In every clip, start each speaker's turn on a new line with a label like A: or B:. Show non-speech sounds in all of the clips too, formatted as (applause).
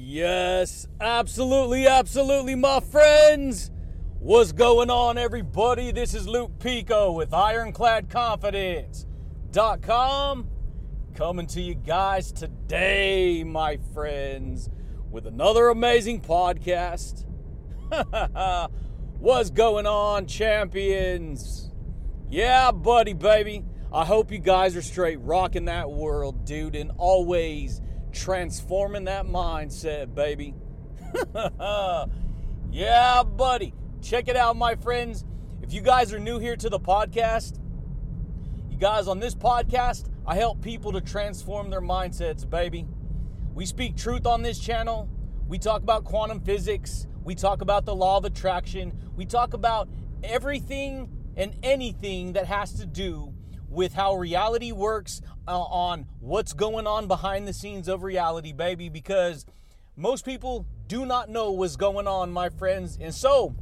A: Yes, absolutely, absolutely, my friends. What's going on, everybody? This is Luke Pico with IroncladConfidence.com coming to you guys today, my friends, with another amazing podcast. (laughs) What's going on, champions? Yeah, buddy, baby. I hope you guys are straight rocking that world, dude, and always transforming that mindset, baby. (laughs) yeah, buddy. Check it out, my friends. If you guys are new here to the podcast, you guys on this podcast, I help people to transform their mindsets, baby. We speak truth on this channel. We talk about quantum physics. We talk about the law of attraction. We talk about everything and anything that has to do with how reality works uh, on what's going on behind the scenes of reality, baby, because most people do not know what's going on, my friends. And so,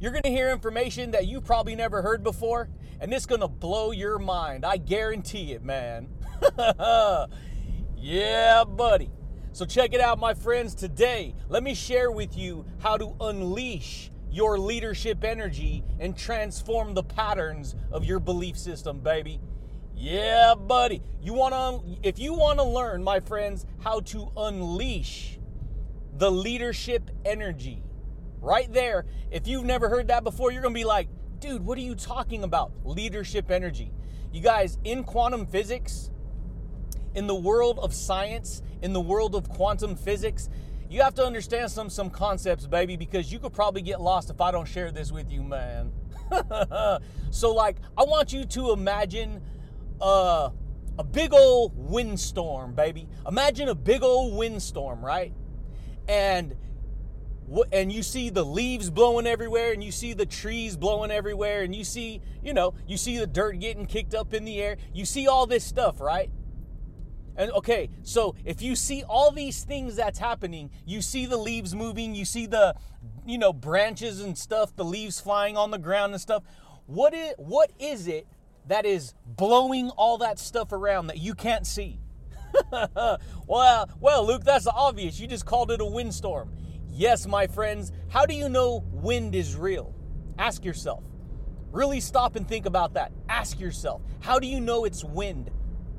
A: you're going to hear information that you've probably never heard before, and it's going to blow your mind. I guarantee it, man. (laughs) yeah, buddy. So, check it out, my friends. Today, let me share with you how to unleash your leadership energy and transform the patterns of your belief system, baby. Yeah, buddy. You want to if you want to learn, my friends, how to unleash the leadership energy. Right there. If you've never heard that before, you're going to be like, "Dude, what are you talking about? Leadership energy." You guys, in quantum physics, in the world of science, in the world of quantum physics, you have to understand some some concepts, baby, because you could probably get lost if I don't share this with you, man. (laughs) so, like, I want you to imagine uh, a big old windstorm, baby. Imagine a big old windstorm, right? And and you see the leaves blowing everywhere and you see the trees blowing everywhere and you see you know you see the dirt getting kicked up in the air you see all this stuff right and okay, so if you see all these things that's happening, you see the leaves moving, you see the you know branches and stuff, the leaves flying on the ground and stuff. What is what is it that is blowing all that stuff around that you can't see? (laughs) well, well, Luke, that's obvious. You just called it a windstorm. Yes, my friends. How do you know wind is real? Ask yourself. Really stop and think about that. Ask yourself. How do you know it's wind?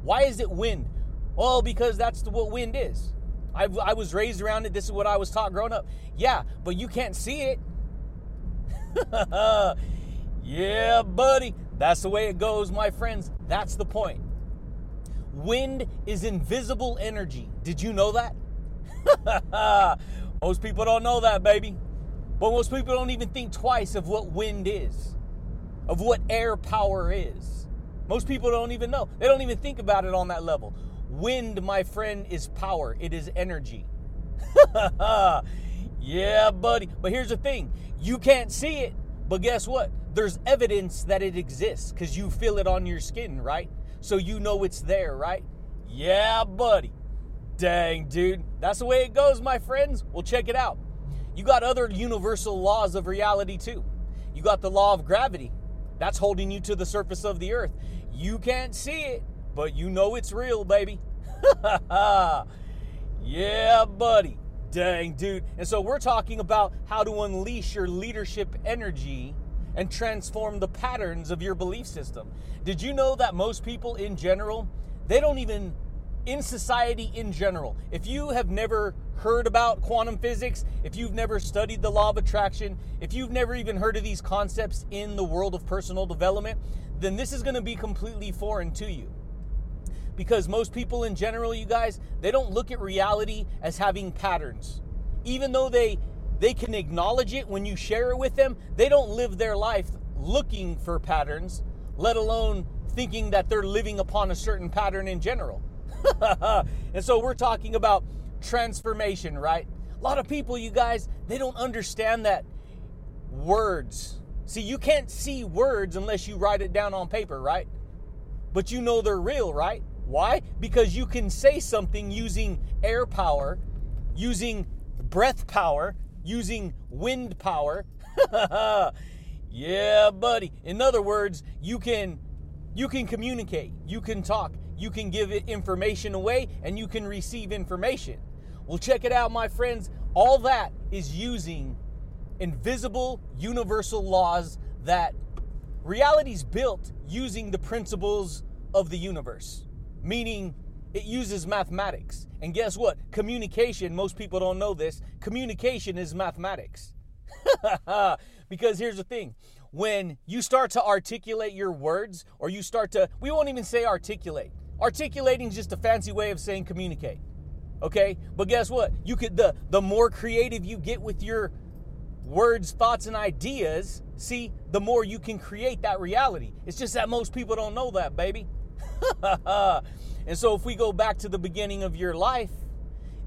A: Why is it wind? Well, because that's what wind is. I, I was raised around it. This is what I was taught growing up. Yeah, but you can't see it. (laughs) yeah, buddy. That's the way it goes, my friends. That's the point. Wind is invisible energy. Did you know that? (laughs) most people don't know that, baby. But most people don't even think twice of what wind is, of what air power is. Most people don't even know. They don't even think about it on that level. Wind, my friend, is power, it is energy. (laughs) yeah, buddy. But here's the thing you can't see it, but guess what? There's evidence that it exists because you feel it on your skin, right? So you know it's there, right? Yeah, buddy. Dang, dude. That's the way it goes, my friends. Well, check it out. You got other universal laws of reality, too. You got the law of gravity, that's holding you to the surface of the earth. You can't see it, but you know it's real, baby. (laughs) yeah, buddy. Dang, dude. And so we're talking about how to unleash your leadership energy and transform the patterns of your belief system. Did you know that most people in general, they don't even in society in general, if you have never heard about quantum physics, if you've never studied the law of attraction, if you've never even heard of these concepts in the world of personal development, then this is going to be completely foreign to you because most people in general you guys they don't look at reality as having patterns. Even though they they can acknowledge it when you share it with them they don't live their life looking for patterns let alone thinking that they're living upon a certain pattern in general. (laughs) And so we're talking about transformation right? A lot of people you guys they don't understand that words. See you can't see words unless you write it down on paper right? But you know they're real right why? Because you can say something using air power, using breath power, using wind power. (laughs) yeah, buddy. In other words, you can you can communicate, you can talk, you can give it information away and you can receive information. Well, check it out, my friends. All that is using invisible universal laws that reality's built using the principles of the universe, meaning it uses mathematics. And guess what? Communication, most people don't know this, communication is mathematics. (laughs) because here's the thing when you start to articulate your words, or you start to, we won't even say articulate. Articulating is just a fancy way of saying communicate. Okay? But guess what? You could the the more creative you get with your words, thoughts, and ideas, see, the more you can create that reality. It's just that most people don't know that, baby. (laughs) and so if we go back to the beginning of your life,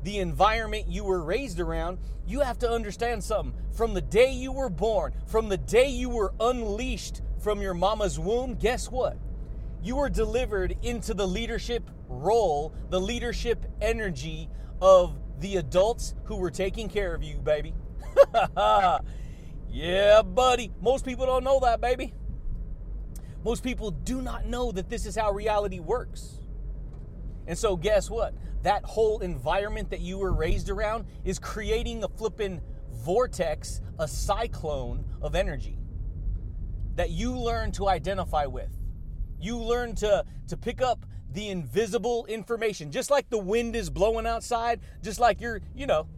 A: the environment you were raised around, you have to understand something. From the day you were born, from the day you were unleashed from your mama's womb, guess what? You were delivered into the leadership role, the leadership energy of the adults who were taking care of you, baby. (laughs) yeah, buddy. Most people don't know that, baby. Most people do not know that this is how reality works. And so, guess what? That whole environment that you were raised around is creating a flipping vortex, a cyclone of energy that you learn to identify with. You learn to, to pick up the invisible information, just like the wind is blowing outside, just like you're, you know,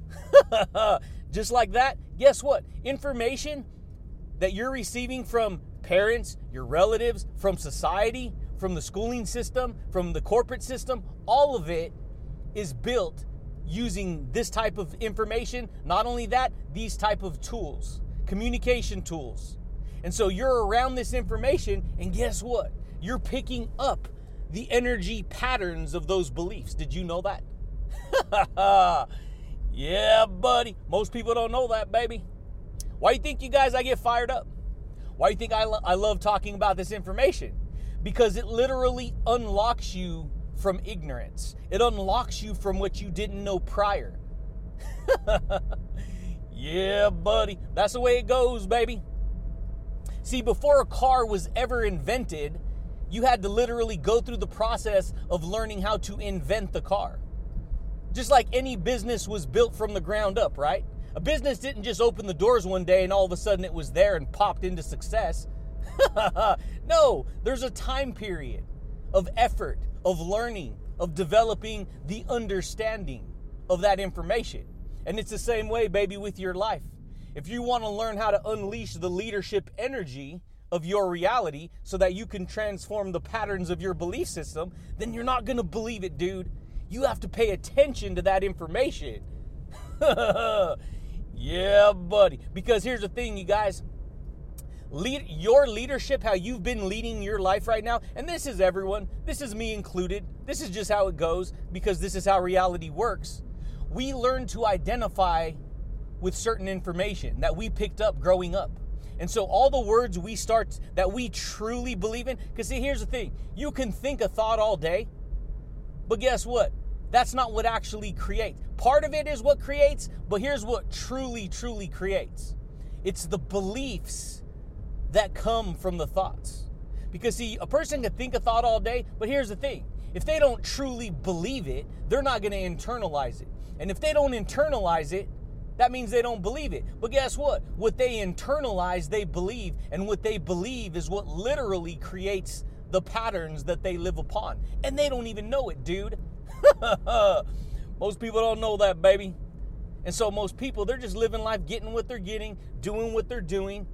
A: (laughs) just like that. Guess what? Information that you're receiving from parents, your relatives, from society, from the schooling system, from the corporate system, all of it is built using this type of information. Not only that, these type of tools, communication tools. And so you're around this information, and guess what? You're picking up the energy patterns of those beliefs. Did you know that? (laughs) yeah, buddy. Most people don't know that, baby. Why do you think you guys I get fired up? Why do you think I, lo- I love talking about this information? Because it literally unlocks you from ignorance. It unlocks you from what you didn't know prior. (laughs) yeah, buddy. That's the way it goes, baby. See, before a car was ever invented, you had to literally go through the process of learning how to invent the car. Just like any business was built from the ground up, right? A business didn't just open the doors one day and all of a sudden it was there and popped into success. (laughs) no, there's a time period of effort, of learning, of developing the understanding of that information. And it's the same way, baby, with your life. If you want to learn how to unleash the leadership energy of your reality so that you can transform the patterns of your belief system, then you're not going to believe it, dude. You have to pay attention to that information. (laughs) Yeah, buddy. Because here's the thing, you guys. Lead your leadership, how you've been leading your life right now, and this is everyone, this is me included. This is just how it goes because this is how reality works. We learn to identify with certain information that we picked up growing up. And so all the words we start that we truly believe in, because see, here's the thing you can think a thought all day, but guess what? That's not what actually creates. Part of it is what creates, but here's what truly, truly creates it's the beliefs that come from the thoughts. Because, see, a person can think a thought all day, but here's the thing if they don't truly believe it, they're not going to internalize it. And if they don't internalize it, that means they don't believe it. But guess what? What they internalize, they believe. And what they believe is what literally creates the patterns that they live upon. And they don't even know it, dude. (laughs) most people don't know that, baby. And so most people, they're just living life, getting what they're getting, doing what they're doing.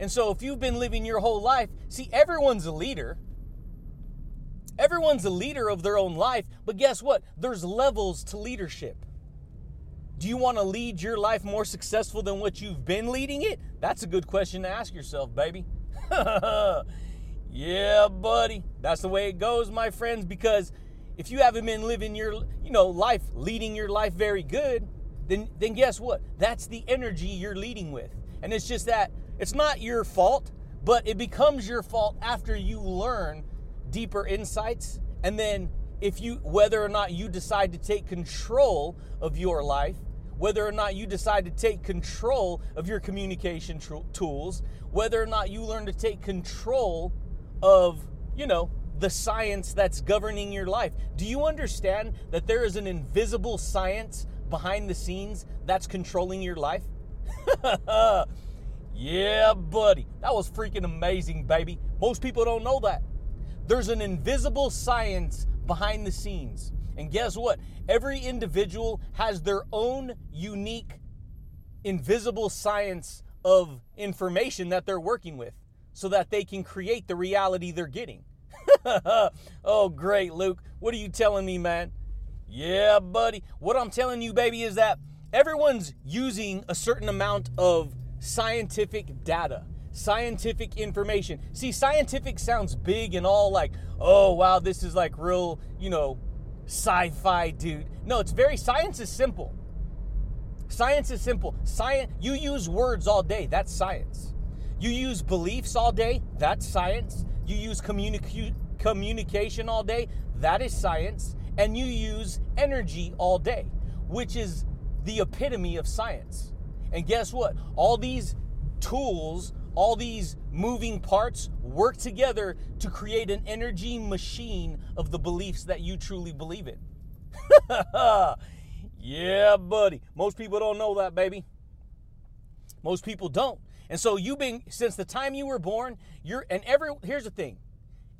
A: And so if you've been living your whole life, see, everyone's a leader. Everyone's a leader of their own life, but guess what? There's levels to leadership. Do you want to lead your life more successful than what you've been leading it? That's a good question to ask yourself, baby. (laughs) yeah, buddy. That's the way it goes, my friends, because if you haven't been living your you know life leading your life very good then then guess what? That's the energy you're leading with. And it's just that it's not your fault but it becomes your fault after you learn deeper insights. And then if you whether or not you decide to take control of your life whether or not you decide to take control of your communication tr- tools whether or not you learn to take control of you know the science that's governing your life. Do you understand that there is an invisible science behind the scenes that's controlling your life? (laughs) yeah, buddy. That was freaking amazing, baby. Most people don't know that. There's an invisible science behind the scenes. And guess what? Every individual has their own unique, invisible science of information that they're working with so that they can create the reality they're getting. (laughs) oh, great, Luke. What are you telling me, man? Yeah, buddy. What I'm telling you, baby, is that everyone's using a certain amount of scientific data, scientific information. See, scientific sounds big and all like, oh, wow, this is like real, you know, sci fi, dude. No, it's very, science is simple. Science is simple. Science, you use words all day, that's science. You use beliefs all day, that's science. You use communic- communication all day, that is science. And you use energy all day, which is the epitome of science. And guess what? All these tools, all these moving parts work together to create an energy machine of the beliefs that you truly believe in. (laughs) yeah, buddy. Most people don't know that, baby. Most people don't. And so you've been since the time you were born, you're and every here's the thing.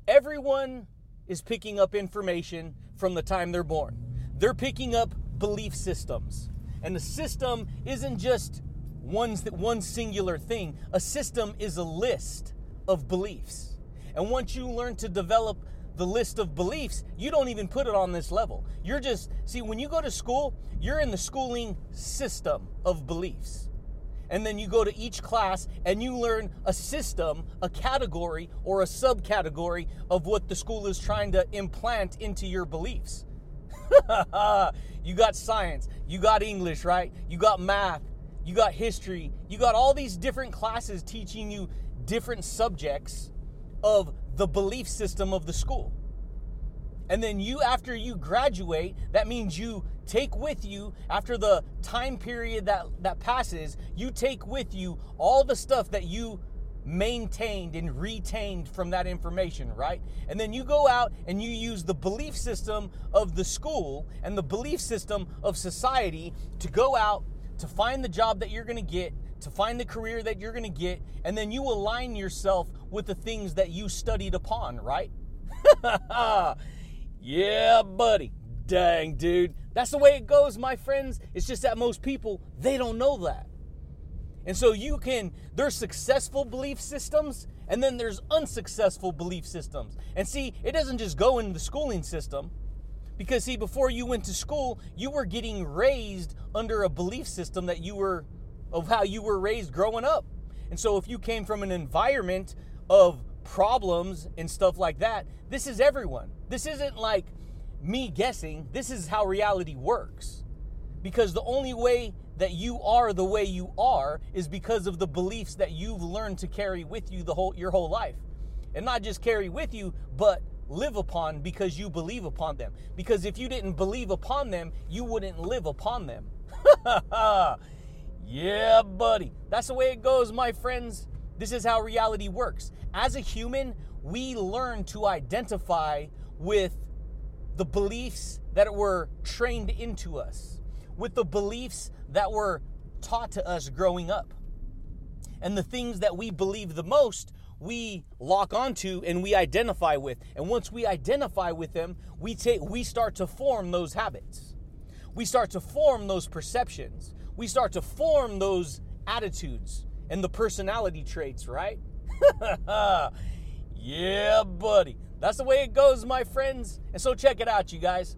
A: Everyone is picking up information from the time they're born. They're picking up belief systems. And the system isn't just one, one singular thing. A system is a list of beliefs. And once you learn to develop the list of beliefs, you don't even put it on this level. You're just, see, when you go to school, you're in the schooling system of beliefs. And then you go to each class and you learn a system, a category, or a subcategory of what the school is trying to implant into your beliefs. (laughs) you got science, you got English, right? You got math, you got history, you got all these different classes teaching you different subjects of the belief system of the school. And then you, after you graduate, that means you take with you, after the time period that, that passes, you take with you all the stuff that you maintained and retained from that information, right? And then you go out and you use the belief system of the school and the belief system of society to go out to find the job that you're to get, to find the career that you're to get, and then you align yourself with the things that you studied upon, right? (laughs) yeah, buddy. Dang, dude. That's the way it goes, my friends. It's just that most people, they don't know that. And so you can, there's successful belief systems and then there's unsuccessful belief systems. And see, it doesn't just go in the schooling system. Because, see, before you went to school, you were getting raised under a belief system that you were, of how you were raised growing up. And so, if you came from an environment of problems and stuff like that, this is everyone. This isn't like me guessing, this is how reality works. Because the only way that you are the way you are is because of the beliefs that you've learned to carry with you the whole your whole life. And not just carry with you, but live upon because you believe upon them. Because if you didn't believe upon them, you wouldn't live upon them. (laughs) yeah, buddy. That's the way it goes, my friends. This is how reality works. As a human, we learn to identify with the beliefs that were trained into us, with the beliefs that were taught to us growing up. And the things that we believe the most we lock onto and we identify with. And once we identify with them, we take we start to form those habits. We start to form those perceptions. We start to form those attitudes and the personality traits, right? (laughs) yeah, buddy. That's the way it goes, my friends. And so check it out, you guys.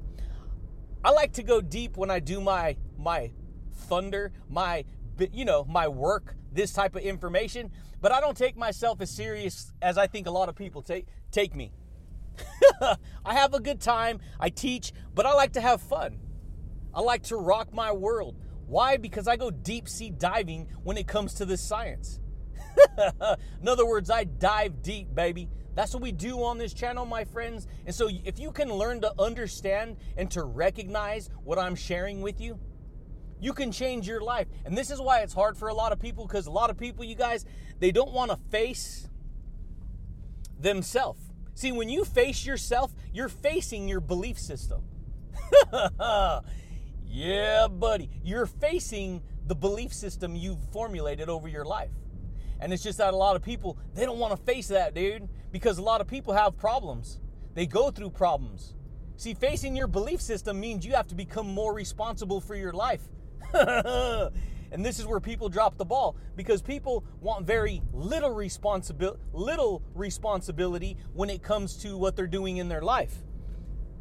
A: I like to go deep when I do my my thunder, my you know, my work, this type of information but I don't take myself as serious as I think a lot of people take take me. (laughs) I have a good time, I teach, but I like to have fun. I like to rock my world. Why? Because I go deep sea diving when it comes to this science. (laughs) In other words, I dive deep, baby. That's what we do on this channel, my friends. And so, if you can learn to understand and to recognize what I'm sharing with you, you can change your life. And this is why it's hard for a lot of people because a lot of people, you guys, they don't want to face themselves. See, when you face yourself, you're facing your belief system. (laughs) Yeah, buddy. You're facing the belief system you've formulated over your life. And it's just that a lot of people, they don't want to face that, dude, because a lot of people have problems. They go through problems. See, facing your belief system means you have to become more responsible for your life. (laughs) and this is where people drop the ball because people want very little responsibility little responsibility when it comes to what they're doing in their life.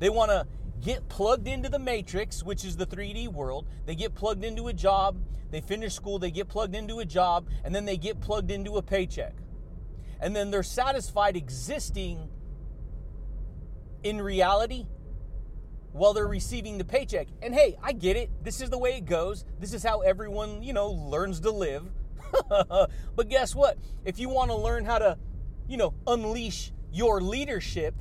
A: They want to get plugged into the matrix, which is the 3D world. They get plugged into a job, they finish school, they get plugged into a job, and then they get plugged into a paycheck. And then they're satisfied existing in reality while they're receiving the paycheck. And hey, I get it. This is the way it goes. This is how everyone, you know, learns to live. (laughs) but guess what? If you want to learn how to, you know, unleash your leadership,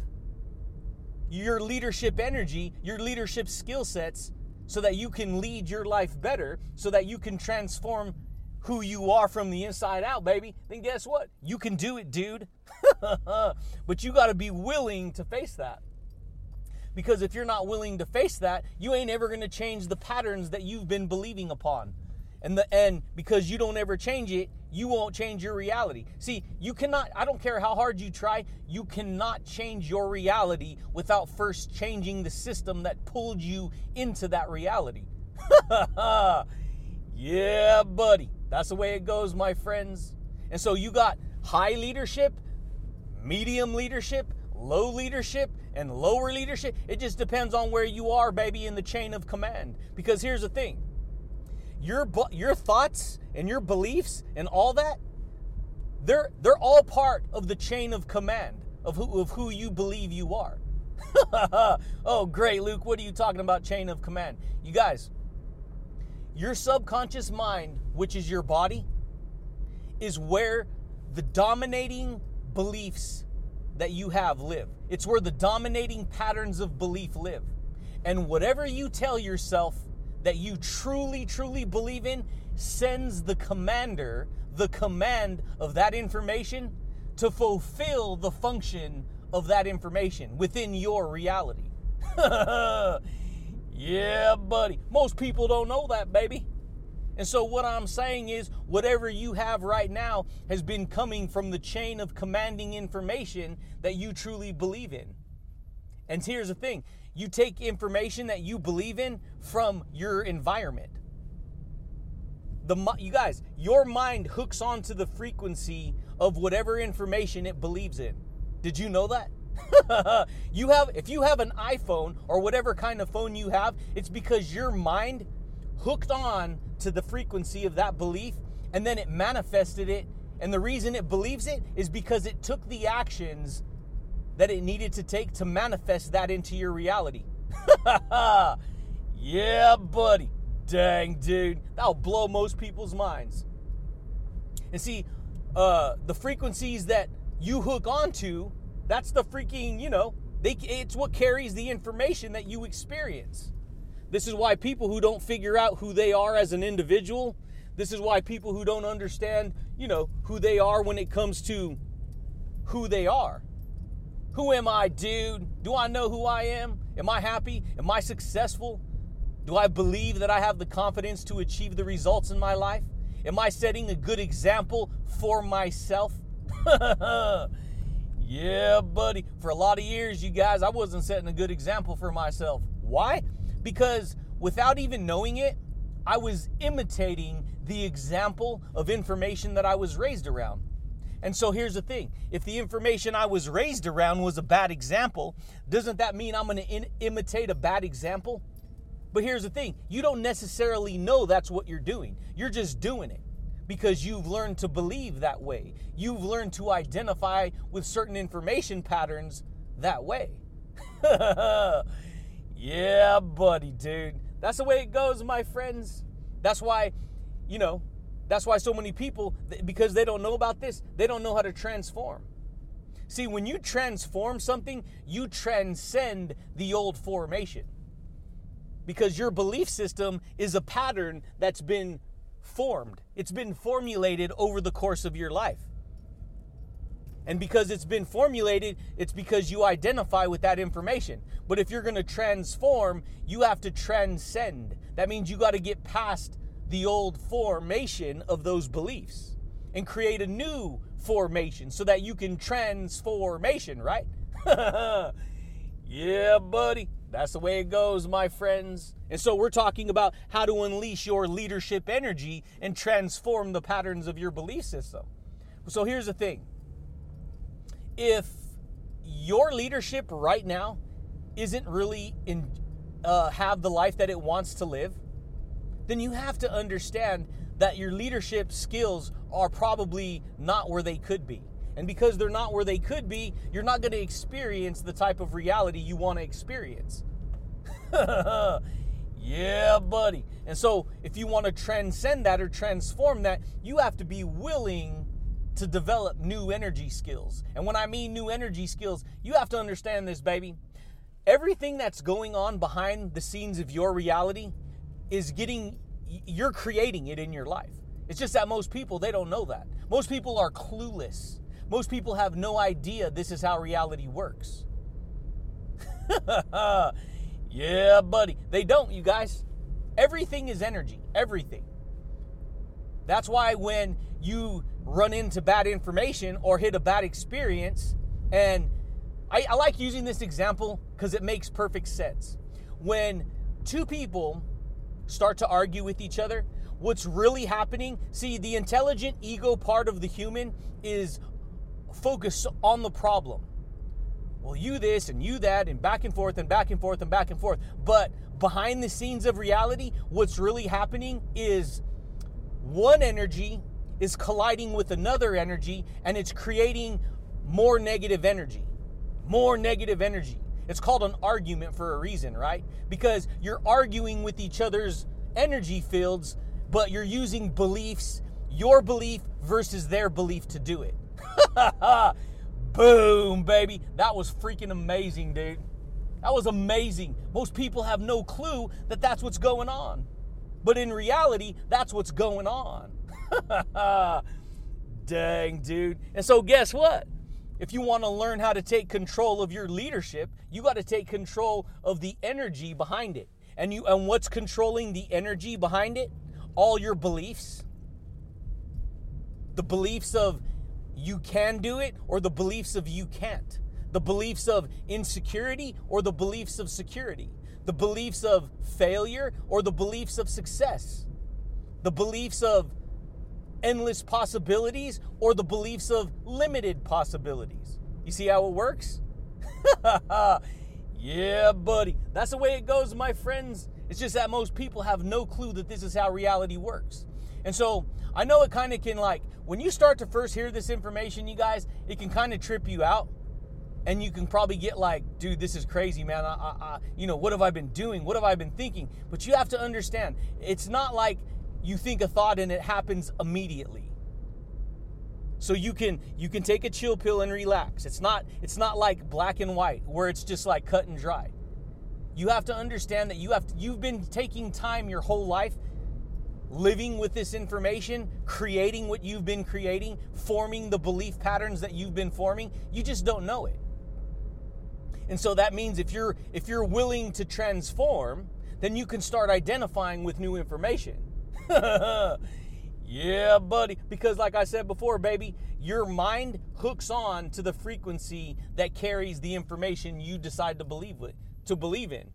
A: your leadership energy, your leadership skill sets, so that you can lead your life better, so that you can transform who you are from the inside out, baby, then guess what? You can do it, dude. (laughs) but you got to be willing to face that. Because if you're not willing to face that, you ain't ever going to change the patterns that you've been believing upon. And the and because you don't ever change it, you won't change your reality. See, you cannot I don't care how hard you try, you cannot change your reality without first changing the system that pulled you into that reality. (laughs) yeah, buddy. That's the way it goes, my friends. And so you got high leadership, medium leadership, low leadership, and lower leadership. It just depends on where you are, baby, in the chain of command. Because here's the thing your, your thoughts and your beliefs and all that, they're, they're all part of the chain of command of who, of who you believe you are. (laughs) oh, great, Luke. What are you talking about, chain of command? You guys, your subconscious mind, which is your body, is where the dominating beliefs that you have live. It's where the dominating patterns of belief live. And whatever you tell yourself that you truly, truly believe in sends the commander the command of that information to fulfill the function of that information within your reality. (laughs) yeah, buddy. Most people don't know that, baby. And so, what I'm saying is, whatever you have right now has been coming from the chain of commanding information that you truly believe in. And here's the thing you take information that you believe in from your environment. The, you guys, your mind hooks onto the frequency of whatever information it believes in. Did you know that? (laughs) you have if you have an iPhone or whatever kind of phone you have, it's because your mind hooked on to the frequency of that belief and then it manifested it. And the reason it believes it is because it took the actions that it needed to take to manifest that into your reality. (laughs) yeah, buddy. Dang, dude. That'll blow most people's minds. And see, uh, the frequencies that you hook onto, that's the freaking, you know, they, it's what carries the information that you experience. This is why people who don't figure out who they are as an individual, this is why people who don't understand, you know, who they are when it comes to who they are. Who am I, dude? Do I know who I am? Am I happy? Am I successful? Do I believe that I have the confidence to achieve the results in my life? Am I setting a good example for myself? (laughs) yeah, buddy. For a lot of years, you guys, I wasn't setting a good example for myself. Why? Because without even knowing it, I was imitating the example of information that I was raised around. And so here's the thing if the information I was raised around was a bad example, doesn't that mean I'm going to imitate a bad example? But here's the thing you don't necessarily know that's what you're doing, you're just doing it because you've learned to believe that way. You've learned to identify with certain information patterns that way. (laughs) yeah, buddy, dude. That's the way it goes, my friends. That's why, you know, that's why so many people, because they don't know about this, they don't know how to transform. See, when you transform something, you transcend the old formation. Because your belief system is a pattern that's been formed, it's been formulated over the course of your life. And because it's been formulated, it's because you identify with that information. But if you're going to transform, you have to transcend. That means you got to get past the old formation of those beliefs and create a new formation so that you can transformation, right? (laughs) yeah, buddy. That's the way it goes, my friends. And so we're talking about how to unleash your leadership energy and transform the patterns of your belief system. So here's the thing if your leadership right now isn't really in uh, have the life that it wants to live, then you have to understand that your leadership skills are probably not where they could be. And because they're not where they could be, you're not going to experience the type of reality you want to experience. (laughs) yeah, buddy. And so, if you want to transcend that or transform that, you have to be willing to develop new energy skills. And when I mean new energy skills, you have to understand this, baby. Everything that's going on behind the scenes of your reality is getting, you're creating it in your life. It's just that most people, they don't know that. Most people are clueless. Most people have no idea this is how reality works. (laughs) yeah, buddy. They don't, you guys. Everything is energy. Everything. That's why when you run into bad information or hit a bad experience, and I, I like using this example because it makes perfect sense. When two people start to argue with each other, what's really happening, see, the intelligent ego part of the human is focused on the problem. Well, you this and you that, and back and forth and back and forth and back and forth. But behind the scenes of reality, what's really happening is one energy is colliding with another energy and it's creating more negative energy. More negative energy. It's called an argument for a reason, right? Because you're arguing with each other's energy fields, but you're using beliefs, your belief versus their belief to do it. (laughs) Boom, baby. That was freaking amazing, dude. That was amazing. Most people have no clue that that's what's going on. But in reality, that's what's going on. (laughs) Dang, dude. And so, guess what? If you want to learn how to take control of your leadership, you got to take control of the energy behind it. And you and what's controlling the energy behind it? All your beliefs. The beliefs of you can do it or the beliefs of you can't. The beliefs of insecurity or the beliefs of security. The beliefs of failure or the beliefs of success. The beliefs of endless possibilities or the beliefs of limited possibilities. You see how it works? (laughs) yeah, buddy. That's the way it goes, my friends. It's just that most people have no clue that this is how reality works. And so I know it kind of can, like, when you start to first hear this information, you guys, it can kind of trip you out. And you can probably get like, dude, this is crazy, man. I, I, I, you know, what have I been doing? What have I been thinking? But you have to understand, it's not like you think a thought and it happens immediately. So you can you can take a chill pill and relax. It's not it's not like black and white where it's just like cut and dry. You have to understand that you have to, you've been taking time your whole life living with this information creating what you've been creating forming the belief patterns that you've been forming. You just don't know it. And so that means if you're if you're willing to transform then you can start identifying with new information (laughs) yeah, buddy. Because, like I said before, baby, your mind hooks on to the frequency that carries the information you decide to believe with, to believe in.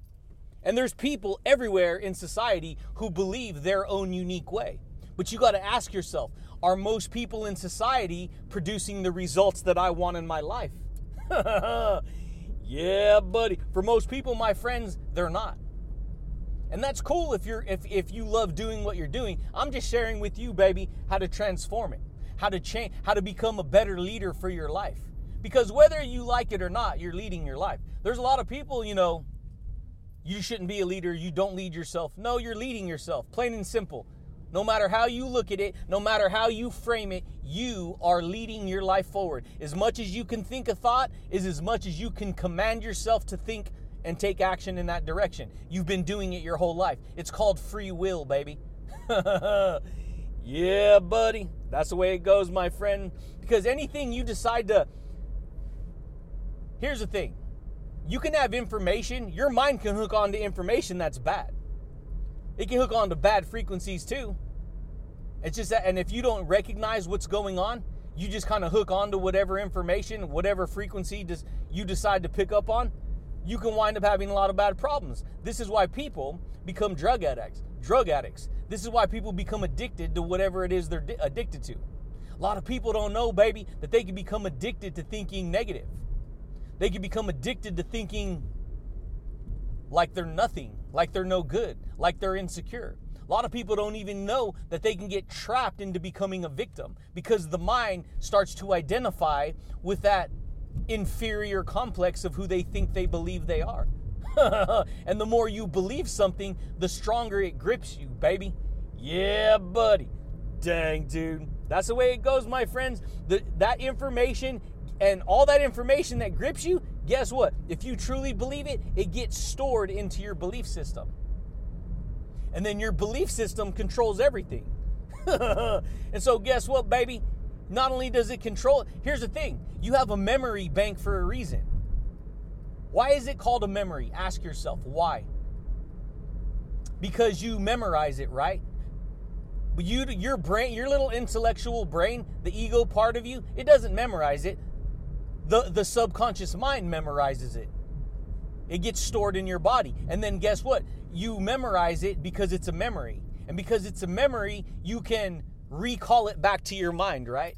A: And there's people everywhere in society who believe their own unique way. But you got to ask yourself are most people in society producing the results that I want in my life? (laughs) yeah, buddy. For most people, my friends, they're not. And that's cool if you're if if you love doing what you're doing. I'm just sharing with you, baby, how to transform it, how to change, how to become a better leader for your life. Because whether you like it or not, you're leading your life. There's a lot of people, you know, you shouldn't be a leader, you don't lead yourself. No, you're leading yourself, plain and simple. No matter how you look at it, no matter how you frame it, you are leading your life forward. As much as you can think a thought is as much as you can command yourself to think and take action in that direction. You've been doing it your whole life. It's called free will, baby. (laughs) Yeah, buddy. That's the way it goes, my friend. Because anything you decide to. Here's the thing you can have information, your mind can hook on to information that's bad. It can hook on to bad frequencies too. It's just that, and if you don't recognize what's going on, you just kind of hook on to whatever information, whatever frequency does you decide to pick up on, you can wind up having a lot of bad problems. This is why people become drug addicts. Drug addicts. This is why people become addicted to whatever it is they're di- addicted to. A lot of people don't know, baby, that they can become addicted to thinking negative. They can become addicted to thinking like they're nothing, like they're no good, like they're insecure. A lot of people don't even know that they can get trapped into becoming a victim because the mind starts to identify with that inferior complex of who they think they believe they are. (laughs) and the more you believe something, the stronger it grips you, baby. Yeah, buddy. Dang, dude. That's the way it goes, my friends. The, that information and all that information that grips you, guess what? If you truly believe it, it gets stored into your belief system. And then your belief system controls everything. (laughs) and so, guess what, baby? Not only does it control, here's the thing you have a memory bank for a reason. Why is it called a memory? Ask yourself why. Because you memorize it, right? But you, your brain, your little intellectual brain, the ego part of you, it doesn't memorize it the, the subconscious mind memorizes it. It gets stored in your body. And then guess what? You memorize it because it's a memory. And because it's a memory, you can recall it back to your mind, right?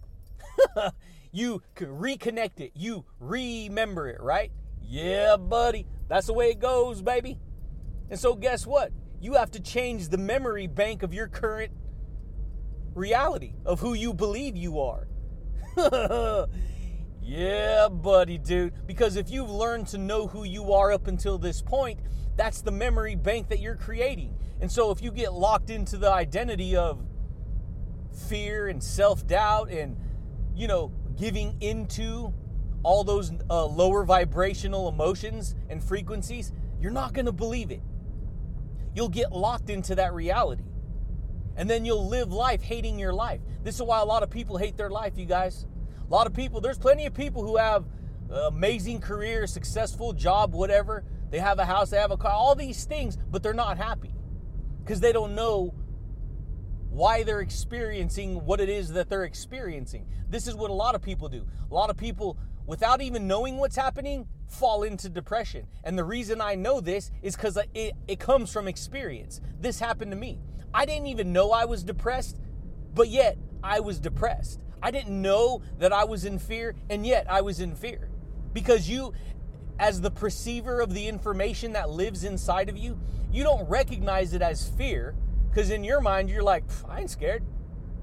A: (laughs) you reconnect it. You remember it, right? Yeah, buddy. That's the way it goes, baby. And so, guess what? You have to change the memory bank of your current reality of who you believe you are. (laughs) Yeah, buddy, dude. Because if you've learned to know who you are up until this point, that's the memory bank that you're creating. And so if you get locked into the identity of fear and self doubt and, you know, giving into all those uh, lower vibrational emotions and frequencies, you're not going to believe it. You'll get locked into that reality. And then you'll live life hating your life. This is why a lot of people hate their life, you guys. A lot of people, there's plenty of people who have amazing career, successful job, whatever. They have a house, they have a car, all these things, but they're not happy because they don't know why they're experiencing what it is that they're experiencing. This is what a lot of people do. A lot of people, without even knowing what's happening, fall into depression. And the reason I know this is because it, it comes from experience. This happened to me. I didn't even know I was depressed, but yet I was depressed. I didn't know that I was in fear, and yet I was in fear. Because you, as the perceiver of the information that lives inside of you, you don't recognize it as fear, because in your mind, you're like, I ain't scared.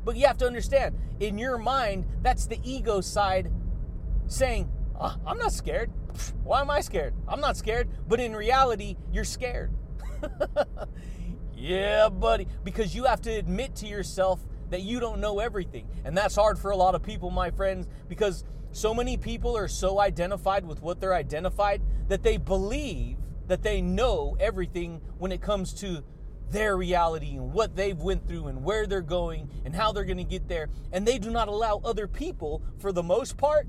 A: But you have to understand, in your mind, that's the ego side saying, oh, I'm not scared. Why am I scared? I'm not scared. But in reality, you're scared. (laughs) yeah, buddy. Because you have to admit to yourself that you don't know everything. And that's hard for a lot of people, my friends, because so many people are so identified with what they're identified that they believe that they know everything when it comes to their reality and what they've went through and where they're going and how they're going to get there and they do not allow other people for the most part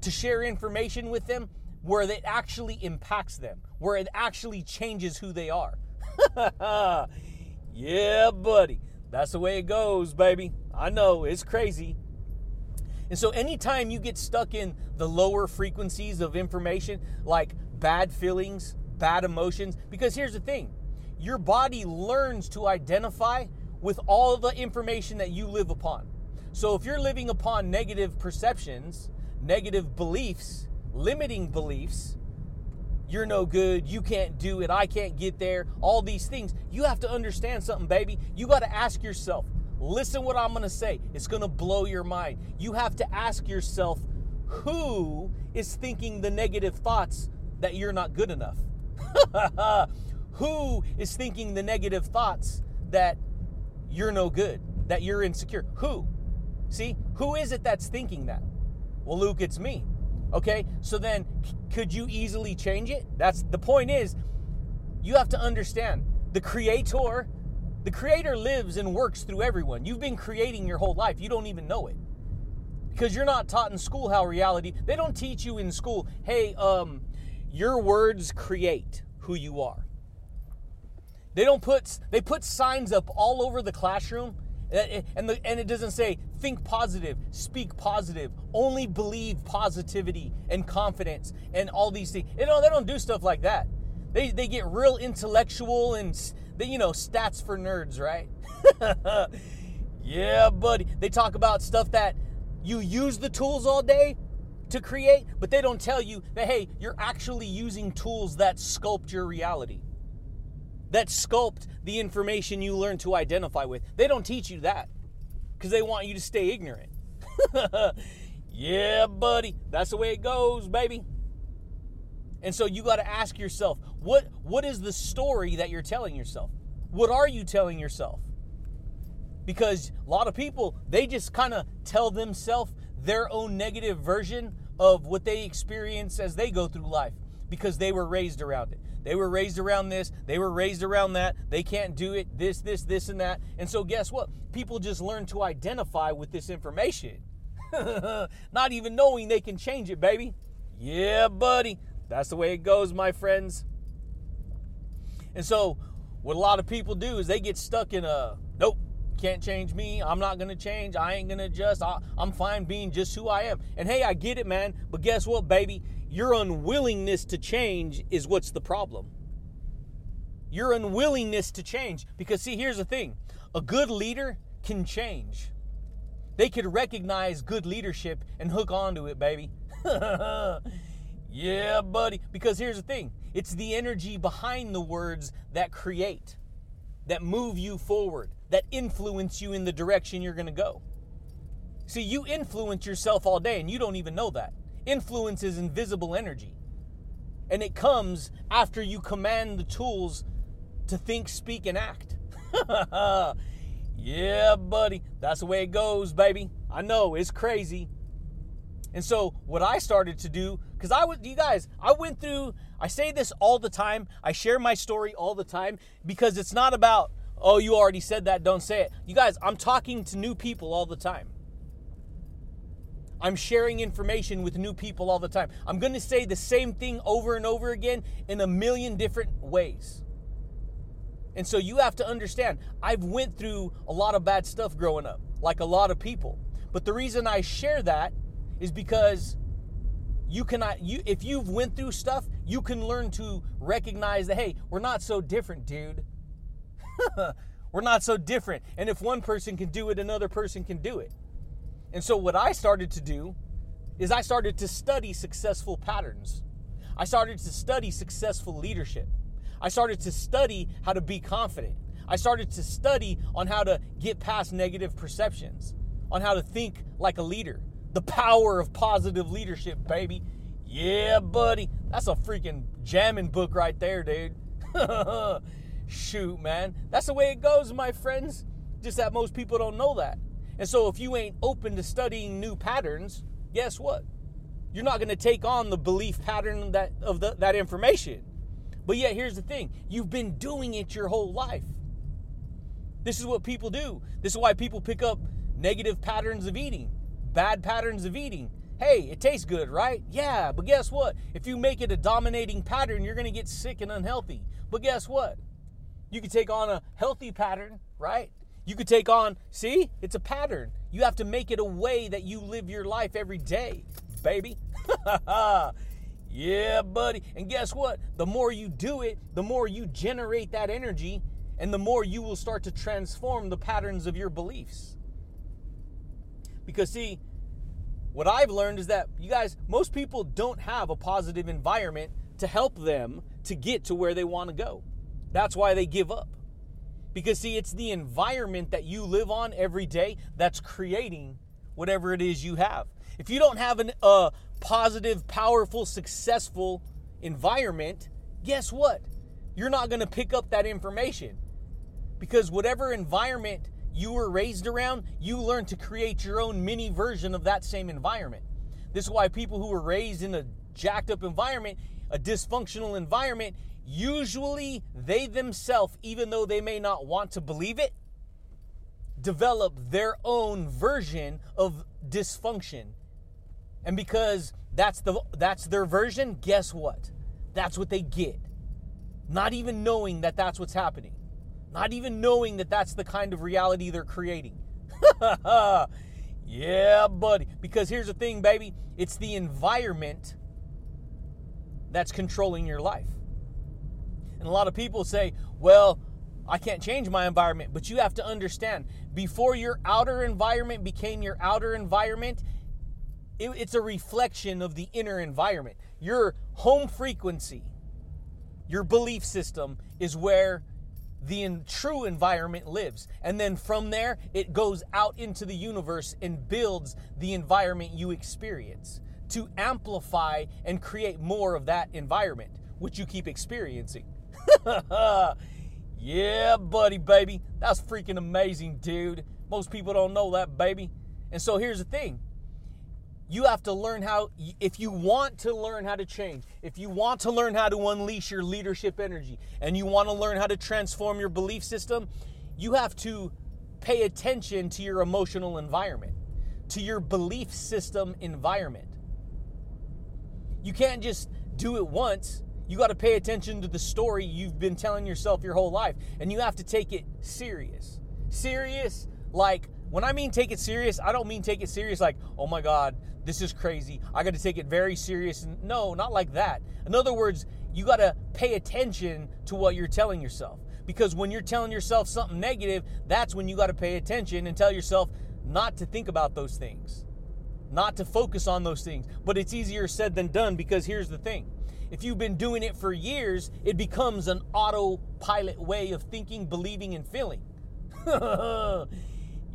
A: to share information with them where it actually impacts them where it actually changes who they are (laughs) yeah buddy that's the way it goes, baby. I know, it's crazy. And so, anytime you get stuck in the lower frequencies of information, like bad feelings, bad emotions, because here's the thing your body learns to identify with all the information that you live upon. So, if you're living upon negative perceptions, negative beliefs, limiting beliefs, you're no good, you can't do it, I can't get there, all these things. You have to understand something, baby. You got to ask yourself, listen what I'm going to say. It's going to blow your mind. You have to ask yourself, who is thinking the negative thoughts that you're not good enough? (laughs) who is thinking the negative thoughts that you're no good, that you're insecure? Who? See, who is it that's thinking that? Well, Luke, it's me. Okay, so then could you easily change it? That's the point is you have to understand the creator The creator lives and works through everyone. You've been creating your whole life. You don't even know it. Because you're not taught in school how reality, they don't teach you in school, hey, um, your words create who you are. They don't put they put signs up all over the classroom eh, eh, and the, and it doesn't say think positive, speak positive, only believe positivity and confidence and all these things. You know, they don't do stuff like that. They they get real intellectual and they, you know stats for nerds, right? (laughs) yeah, buddy. They talk about stuff that you use the tools all day to create, but they don't tell you that hey, you're actually using tools that sculpt your reality that sculpt the information you learn to identify with. They don't teach you that because they want you to stay ignorant. (laughs) yeah, buddy, that's the way it goes, baby. And so you got to ask yourself, what what is the story that you're telling yourself? What are you telling yourself? Because a lot of people, they just kind of tell themselves their own negative version of what they experience as they go through life because they were raised around it. They were raised around this, they were raised around that, they can't do it, this, this, this, and that. And so, guess what? People just learn to identify with this information, (laughs) not even knowing they can change it, baby. Yeah, buddy. That's the way it goes, my friends. And so, what a lot of people do is they get stuck in a can't change me. I'm not going to change. I ain't going to adjust. I, am fine being just who I am. And hey, I get it, man. But guess what, baby? Your unwillingness to change is what's the problem. Your unwillingness to change. Because, see, here's the thing a good leader can change. They could recognize good leadership and hook onto it, baby. (laughs) yeah, buddy. Because here's the thing it's the energy behind the words that create, that move you forward, that influence you in the direction you're going to go. See, you influence yourself all day and you don't even know that. Influence is invisible energy. And it comes after you command the tools to think, speak, and act. (laughs) yeah, buddy. That's the way it goes, baby. I know, it's crazy. And so, what I started to do, because I would, you guys, I went through, I say this all the time. I share my story all the time because it's not about, oh, you already said that, don't say it. You guys, I'm talking to new people all the time. I'm sharing information with new people all the time. I'm going to say the same thing over and over again in a million different ways. And so you have to understand, I've went through a lot of bad stuff growing up, like a lot of people. But the reason I share that is because you cannot you if you've went through stuff, you can learn to recognize that hey, we're not so different, dude. (laughs) we're not so different. And if one person can do it, another person can do it. And so, what I started to do is I started to study successful patterns. I started to study successful leadership. I started to study how to be confident. I started to study on how to get past negative perceptions, on how to think like a leader. The power of positive leadership, baby. Yeah, buddy. That's a freaking jamming book right there, dude. (laughs) Shoot, man. That's the way it goes, my friends. Just that most people don't know that. And so if you ain't open to studying new patterns, guess what? You're not going to take on the belief pattern that of the, that information. But yet here's the thing, you've been doing it your whole life. This is what people do. This is why people pick up negative patterns of eating, bad patterns of eating. Hey, it tastes good, right? Yeah, but guess what? If you make it a dominating pattern, you're going to get sick and unhealthy. But guess what? You can take on a healthy pattern, right? You could take on, see, it's a pattern. You have to make it a way that you live your life every day, baby. (laughs) yeah, buddy. And guess what? The more you do it, the more you generate that energy, and the more you will start to transform the patterns of your beliefs. Because, see, what I've learned is that you guys, most people don't have a positive environment to help them to get to where they want to go. That's why they give up. Because, see, it's the environment that you live on every day that's creating whatever it is you have. If you don't have a positive, powerful, successful environment, guess what? You're not going to pick up that information. Because whatever environment you were raised around, you learn to create your own mini version of that same environment. This is why people who were raised in a jacked up environment, a dysfunctional environment, usually they themselves, even though they may not want to believe it, develop their own version of dysfunction. And because that's the that's their version, guess what? That's what they get. Not even knowing that that's what's happening. Not even knowing that that's the kind of reality they're creating. (laughs) yeah, buddy. Because here's the thing, baby it's the environment that's controlling your life. And a lot of people say, well, I can't change my environment. But you have to understand before your outer environment became your outer environment, it, it's a reflection of the inner environment. Your home frequency, your belief system is where the in, true environment lives. And then from there, it goes out into the universe and builds the environment you experience to amplify and create more of that environment, which you keep experiencing. (laughs) yeah, buddy, baby. That's freaking amazing, dude. Most people don't know that, baby. And so here's the thing you have to learn how, if you want to learn how to change, if you want to learn how to unleash your leadership energy, and you want to learn how to transform your belief system, you have to pay attention to your emotional environment, to your belief system environment. You can't just do it once. You got to pay attention to the story you've been telling yourself your whole life, and you have to take it serious. Serious, like when I mean take it serious, I don't mean take it serious like, oh my God, this is crazy. I got to take it very serious. No, not like that. In other words, you got to pay attention to what you're telling yourself. Because when you're telling yourself something negative, that's when you got to pay attention and tell yourself not to think about those things, not to focus on those things. But it's easier said than done because here's the thing if you've been doing it for years, it becomes an autopilot way of thinking, believing, and feeling. (laughs)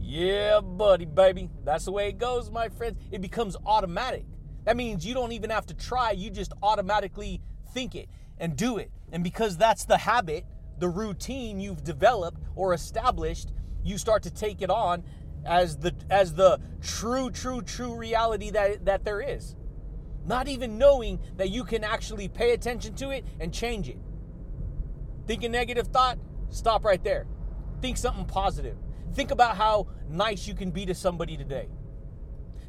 A: Yeah, buddy, baby. That's the way it goes, my friends. It becomes automatic. That means you don't even have to try, you just automatically think it and do it. And because that's the habit, the routine you've developed or established, you start to take it on as the as the true true true reality that that there is. Not even knowing that you can actually pay attention to it and change it. Think a negative thought, stop right there. Think something positive. Think about how nice you can be to somebody today.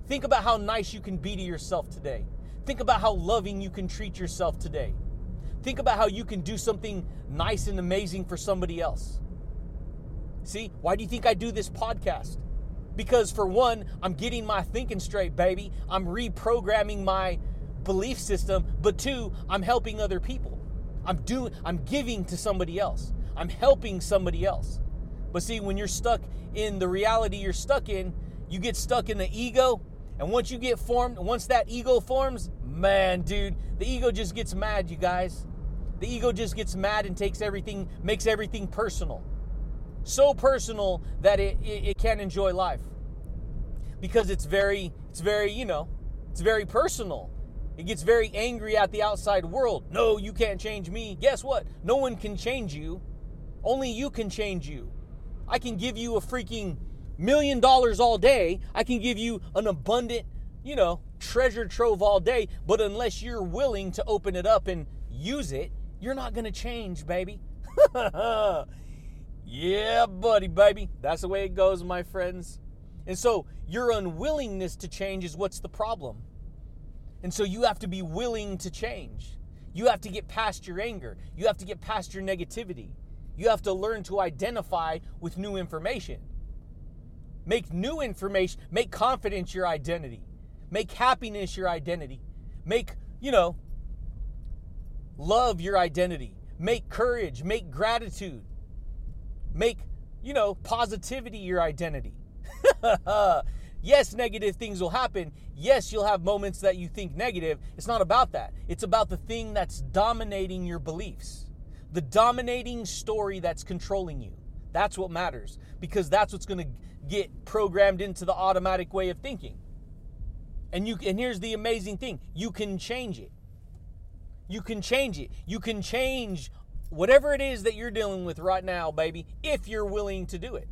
A: Think about how nice you can be to yourself today. Think about how loving you can treat yourself today. Think about how you can do something nice and amazing for somebody else. See, why do you think I do this podcast? Because for one, I'm getting my thinking straight, baby. I'm reprogramming my belief system, but two, I'm helping other people. I'm doing I'm giving to somebody else. I'm helping somebody else. But see, when you're stuck in the reality you're stuck in, you get stuck in the ego. And once you get formed, once that ego forms, man, dude, the ego just gets mad, you guys. The ego just gets mad and takes everything, makes everything personal. So personal that it, it, it can't enjoy life. Because it's very, it's very, you know, it's very personal. It gets very angry at the outside world. No, you can't change me. Guess what? No one can change you. Only you can change you. I can give you a freaking million dollars all day. I can give you an abundant, you know, treasure trove all day. But unless you're willing to open it up and use it, you're not going to change, baby. (laughs) yeah, buddy, baby. That's the way it goes, my friends. And so your unwillingness to change is what's the problem. And so you have to be willing to change. You have to get past your anger. You have to get past your negativity. You have to learn to identify with new information. Make new information, make confidence your identity. Make happiness your identity. Make, you know, love your identity. Make courage, make gratitude. Make, you know, positivity your identity. (laughs) yes, negative things will happen. Yes, you'll have moments that you think negative. It's not about that. It's about the thing that's dominating your beliefs the dominating story that's controlling you. That's what matters because that's what's going to get programmed into the automatic way of thinking. And you and here's the amazing thing, you can change it. You can change it. You can change whatever it is that you're dealing with right now, baby, if you're willing to do it.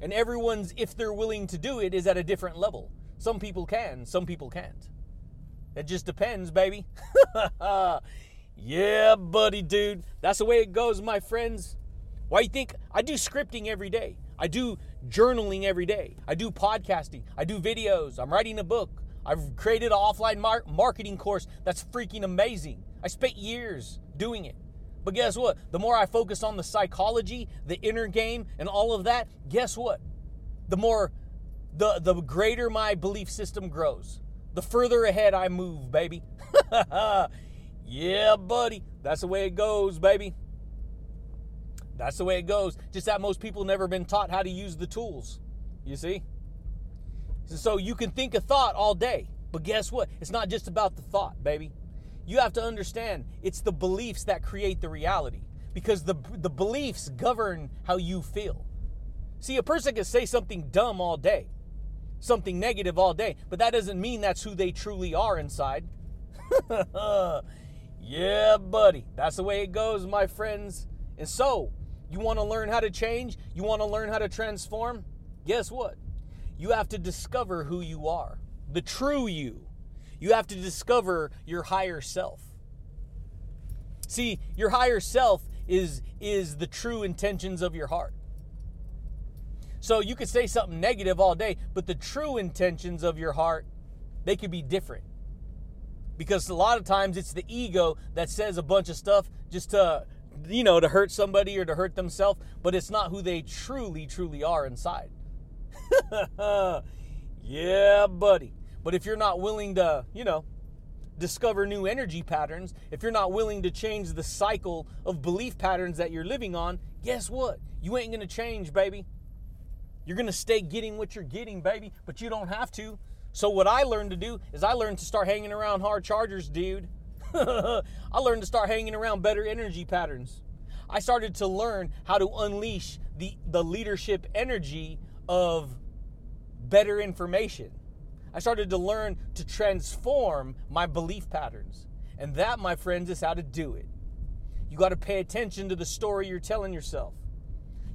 A: And everyone's if they're willing to do it is at a different level. Some people can, some people can't. It just depends, baby. (laughs) Yeah, buddy, dude. That's the way it goes, my friends. Why you think I do scripting every day? I do journaling every day. I do podcasting. I do videos. I'm writing a book. I've created an offline mar- marketing course that's freaking amazing. I spent years doing it. But guess what? The more I focus on the psychology, the inner game, and all of that, guess what? The more, the, the greater my belief system grows. The further ahead I move, baby. (laughs) yeah, buddy. That's the way it goes, baby. That's the way it goes. Just that most people never been taught how to use the tools. You see? So you can think a thought all day, but guess what? It's not just about the thought, baby. You have to understand it's the beliefs that create the reality because the the beliefs govern how you feel. See, a person can say something dumb all day, something negative all day, but that doesn't mean that's who they truly are inside. (laughs) yeah, buddy. That's the way it goes, my friends. And so, you want to learn how to change? You want to learn how to transform? Guess what? You have to discover who you are, the true you. You have to discover your higher self. See, your higher self is is the true intentions of your heart. So you could say something negative all day, but the true intentions of your heart, they could be different. Because a lot of times it's the ego that says a bunch of stuff just to, you know, to hurt somebody or to hurt themselves, but it's not who they truly, truly are inside. (laughs) yeah, buddy. But if you're not willing to, you know, discover new energy patterns, if you're not willing to change the cycle of belief patterns that you're living on, guess what? You ain't gonna change, baby. You're gonna stay getting what you're getting, baby, but you don't have to. So, what I learned to do is I learned to start hanging around hard chargers, dude. (laughs) I learned to start hanging around better energy patterns. I started to learn how to unleash the, the leadership energy of better information. I started to learn to transform my belief patterns. And that, my friends, is how to do it. You got to pay attention to the story you're telling yourself.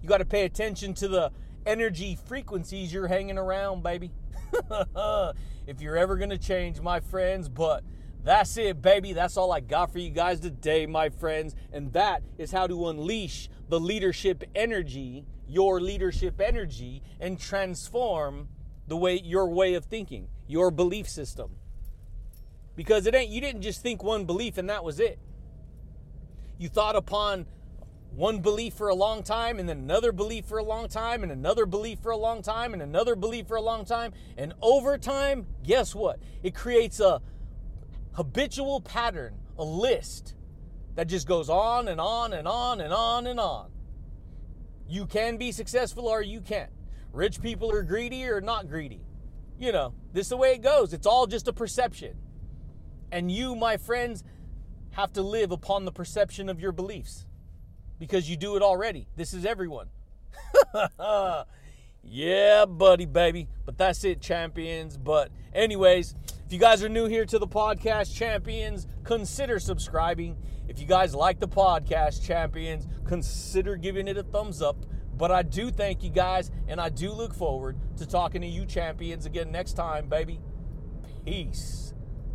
A: You got to pay attention to the energy frequencies you're hanging around, baby. (laughs) if you're ever going to change, my friends, but that's it, baby. That's all I got for you guys today, my friends. And that is how to unleash the leadership energy, your leadership energy, and transform the way your way of thinking, your belief system. Because it ain't you didn't just think one belief and that was it. You thought upon one belief for a long time and then another belief for a long time and another belief for a long time and another belief for a long time and over time, guess what? It creates a habitual pattern, a list that just goes on and on and on and on and on. You can be successful or you can't. Rich people are greedy or not greedy. You know, this is the way it goes. It's all just a perception. And you, my friends, have to live upon the perception of your beliefs because you do it already. This is everyone. (laughs) yeah, buddy, baby. But that's it, champions. But, anyways, if you guys are new here to the podcast, champions, consider subscribing. If you guys like the podcast, champions, consider giving it a thumbs up. But I do thank you guys, and I do look forward to talking to you champions again next time, baby. Peace.